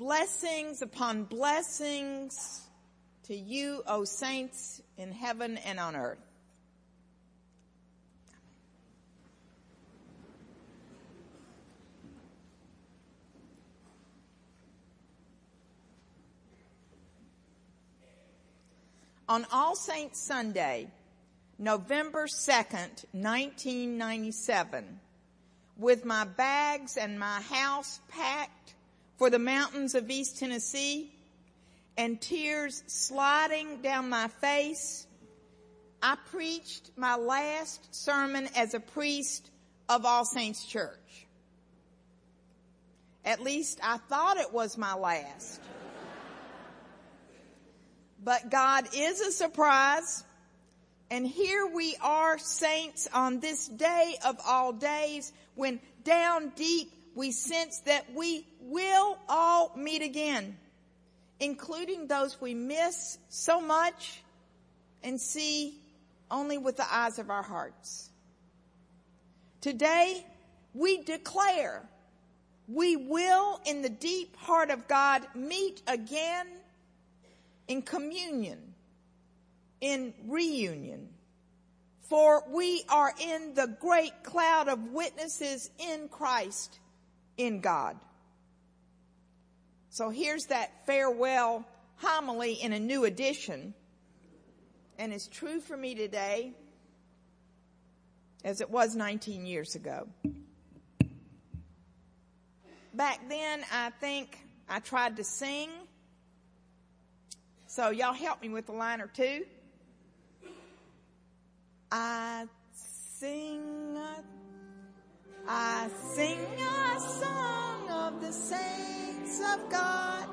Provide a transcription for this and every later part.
Blessings upon blessings to you, O saints in heaven and on earth. On All Saints Sunday, November 2nd, 1997, with my bags and my house packed for the mountains of East Tennessee and tears sliding down my face, I preached my last sermon as a priest of All Saints Church. At least I thought it was my last. But God is a surprise. And here we are saints on this day of all days when down deep we sense that we will all meet again, including those we miss so much and see only with the eyes of our hearts. Today we declare we will in the deep heart of God meet again in communion, in reunion. For we are in the great cloud of witnesses in Christ, in God. So here's that farewell homily in a new edition. And it's true for me today as it was 19 years ago. Back then, I think I tried to sing so y'all help me with a line or two. I sing, I sing saints of God,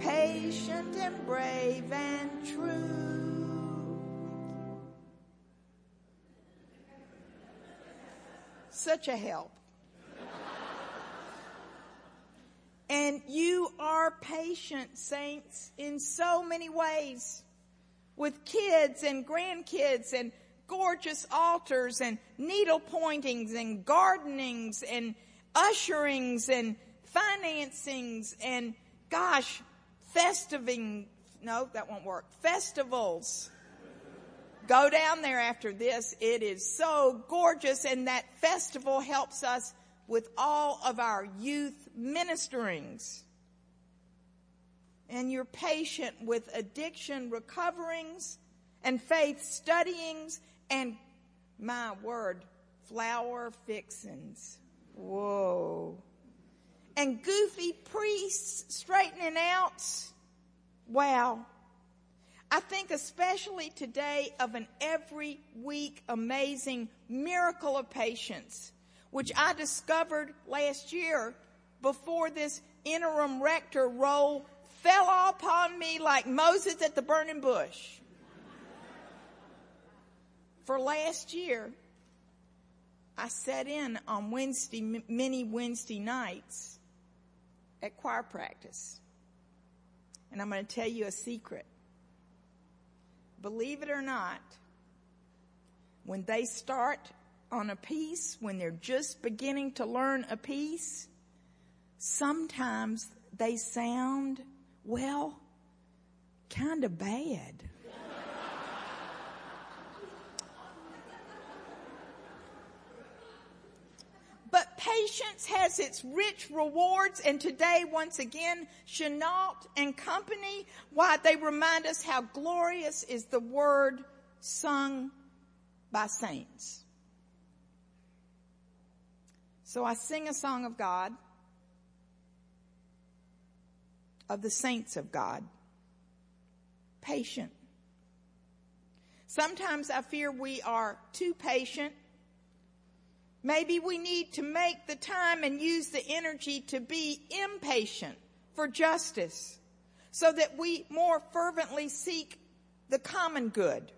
patient and brave and true. Such a help. And you are patient, saints, in so many ways with kids and grandkids and gorgeous altars and needle pointings and gardenings and usherings and financings and gosh, festiving. No, that won't work. Festivals. Go down there after this. It is so gorgeous and that festival helps us with all of our youth ministerings. And you're patient with addiction recoverings and faith studyings and my word, flower fixings. Whoa. And goofy priests straightening out. Wow. I think especially today of an every week amazing miracle of patience which I discovered last year before this interim rector role fell upon me like Moses at the burning bush. For last year, I sat in on Wednesday, many Wednesday nights at choir practice. And I'm going to tell you a secret. Believe it or not, when they start on a piece, when they're just beginning to learn a piece, sometimes they sound, well, kind of bad. But patience has its rich rewards, and today, once again, Chenault and company, why they remind us how glorious is the word sung by saints. So I sing a song of God, of the saints of God. Patient. Sometimes I fear we are too patient. Maybe we need to make the time and use the energy to be impatient for justice so that we more fervently seek the common good.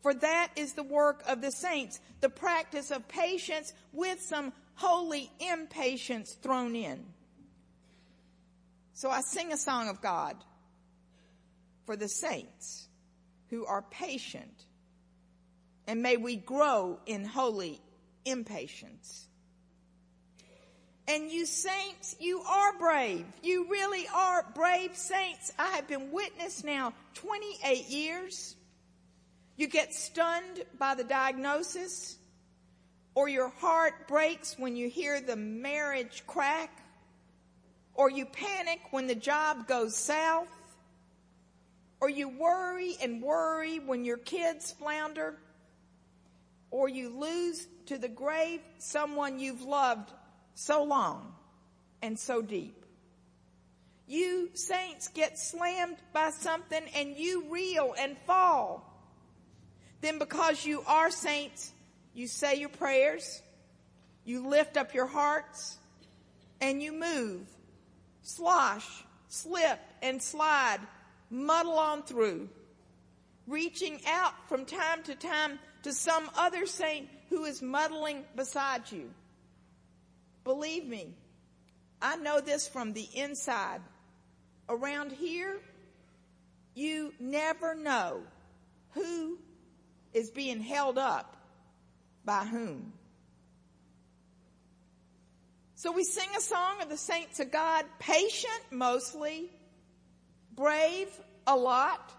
For that is the work of the saints, the practice of patience with some holy impatience thrown in. So I sing a song of God for the saints who are patient and may we grow in holy impatience. And you saints, you are brave. You really are brave saints. I have been witness now 28 years. You get stunned by the diagnosis, or your heart breaks when you hear the marriage crack, or you panic when the job goes south, or you worry and worry when your kids flounder, or you lose to the grave someone you've loved so long and so deep. You saints get slammed by something and you reel and fall. Then because you are saints, you say your prayers, you lift up your hearts, and you move, slosh, slip, and slide, muddle on through, reaching out from time to time to some other saint who is muddling beside you. Believe me, I know this from the inside. Around here, you never know who is being held up by whom. So we sing a song of the saints of God, patient mostly, brave a lot,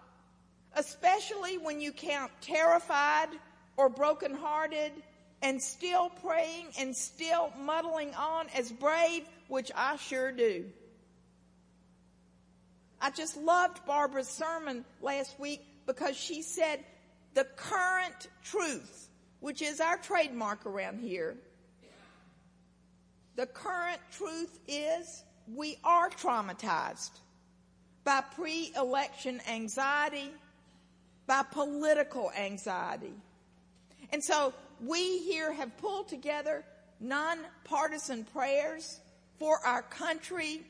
especially when you count terrified or brokenhearted and still praying and still muddling on as brave, which I sure do. I just loved Barbara's sermon last week because she said the current truth, which is our trademark around here. The current truth is we are traumatized by pre-election anxiety, by political anxiety. And so we here have pulled together nonpartisan prayers for our country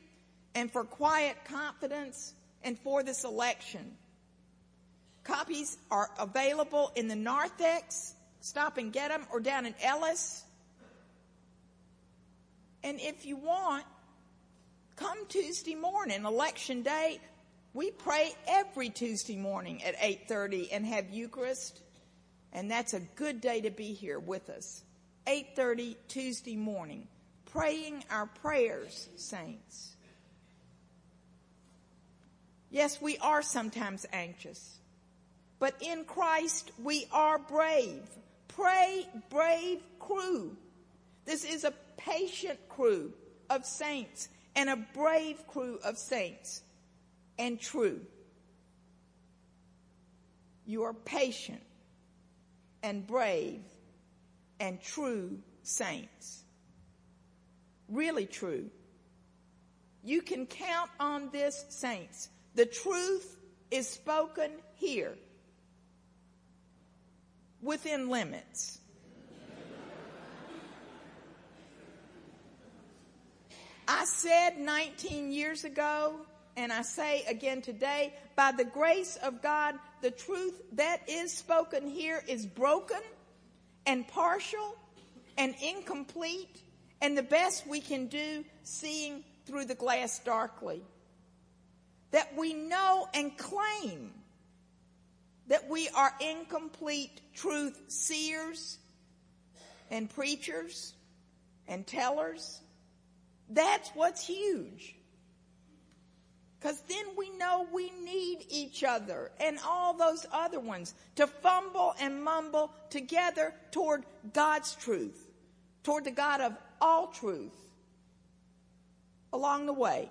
and for quiet confidence and for this election. Copies are available in the narthex. Stop and get them or down in Ellis. And if you want, come Tuesday morning, election day. We pray every Tuesday morning at 8:30 and have Eucharist and that's a good day to be here with us. 8:30 Tuesday morning, praying our prayers, saints. Yes, we are sometimes anxious, but in Christ we are brave. Pray, brave crew. This is a patient crew of saints and a brave crew of saints and true. You are patient and brave and true saints. Really true. You can count on this, saints. The truth is spoken here within limits. I said 19 years ago, and I say again today, by the grace of God, the truth that is spoken here is broken and partial and incomplete and the best we can do seeing through the glass darkly. That we know and claim that we are incomplete truth seers and preachers and tellers. That's what's huge. Because then we know we need each other and all those other ones to fumble and mumble together toward God's truth, toward the God of all truth along the way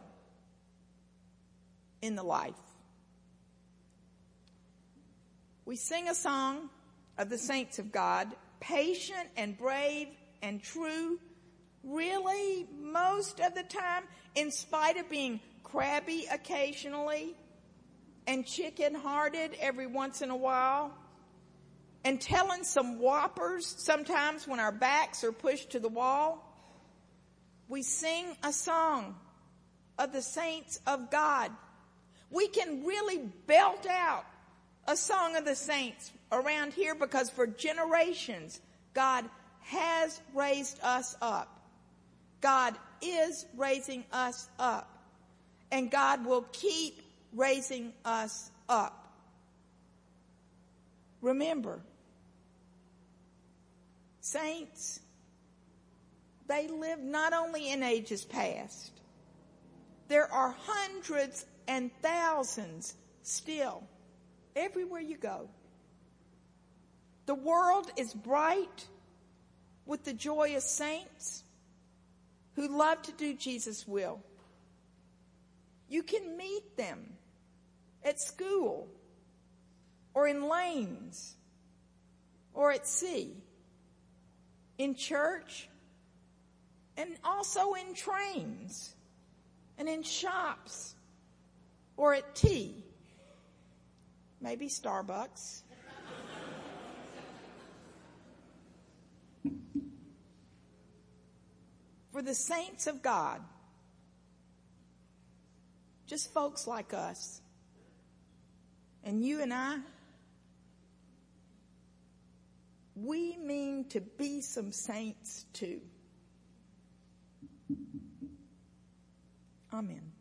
in the life. We sing a song of the saints of God, patient and brave and true, really most of the time, in spite of being crabby occasionally and chicken hearted every once in a while and telling some whoppers sometimes when our backs are pushed to the wall. We sing a song of the saints of God. We can really belt out a song of the saints around here because for generations God has raised us up. God is raising us up and God will keep raising us up. Remember, saints, they lived not only in ages past, there are hundreds and thousands still everywhere you go. The world is bright with the joyous saints who love to do Jesus' will. You can meet them at school or in lanes or at sea, in church, and also in trains and in shops or at tea, maybe Starbucks. For the saints of God, just folks like us, and you and I, we mean to be some saints too. Amen.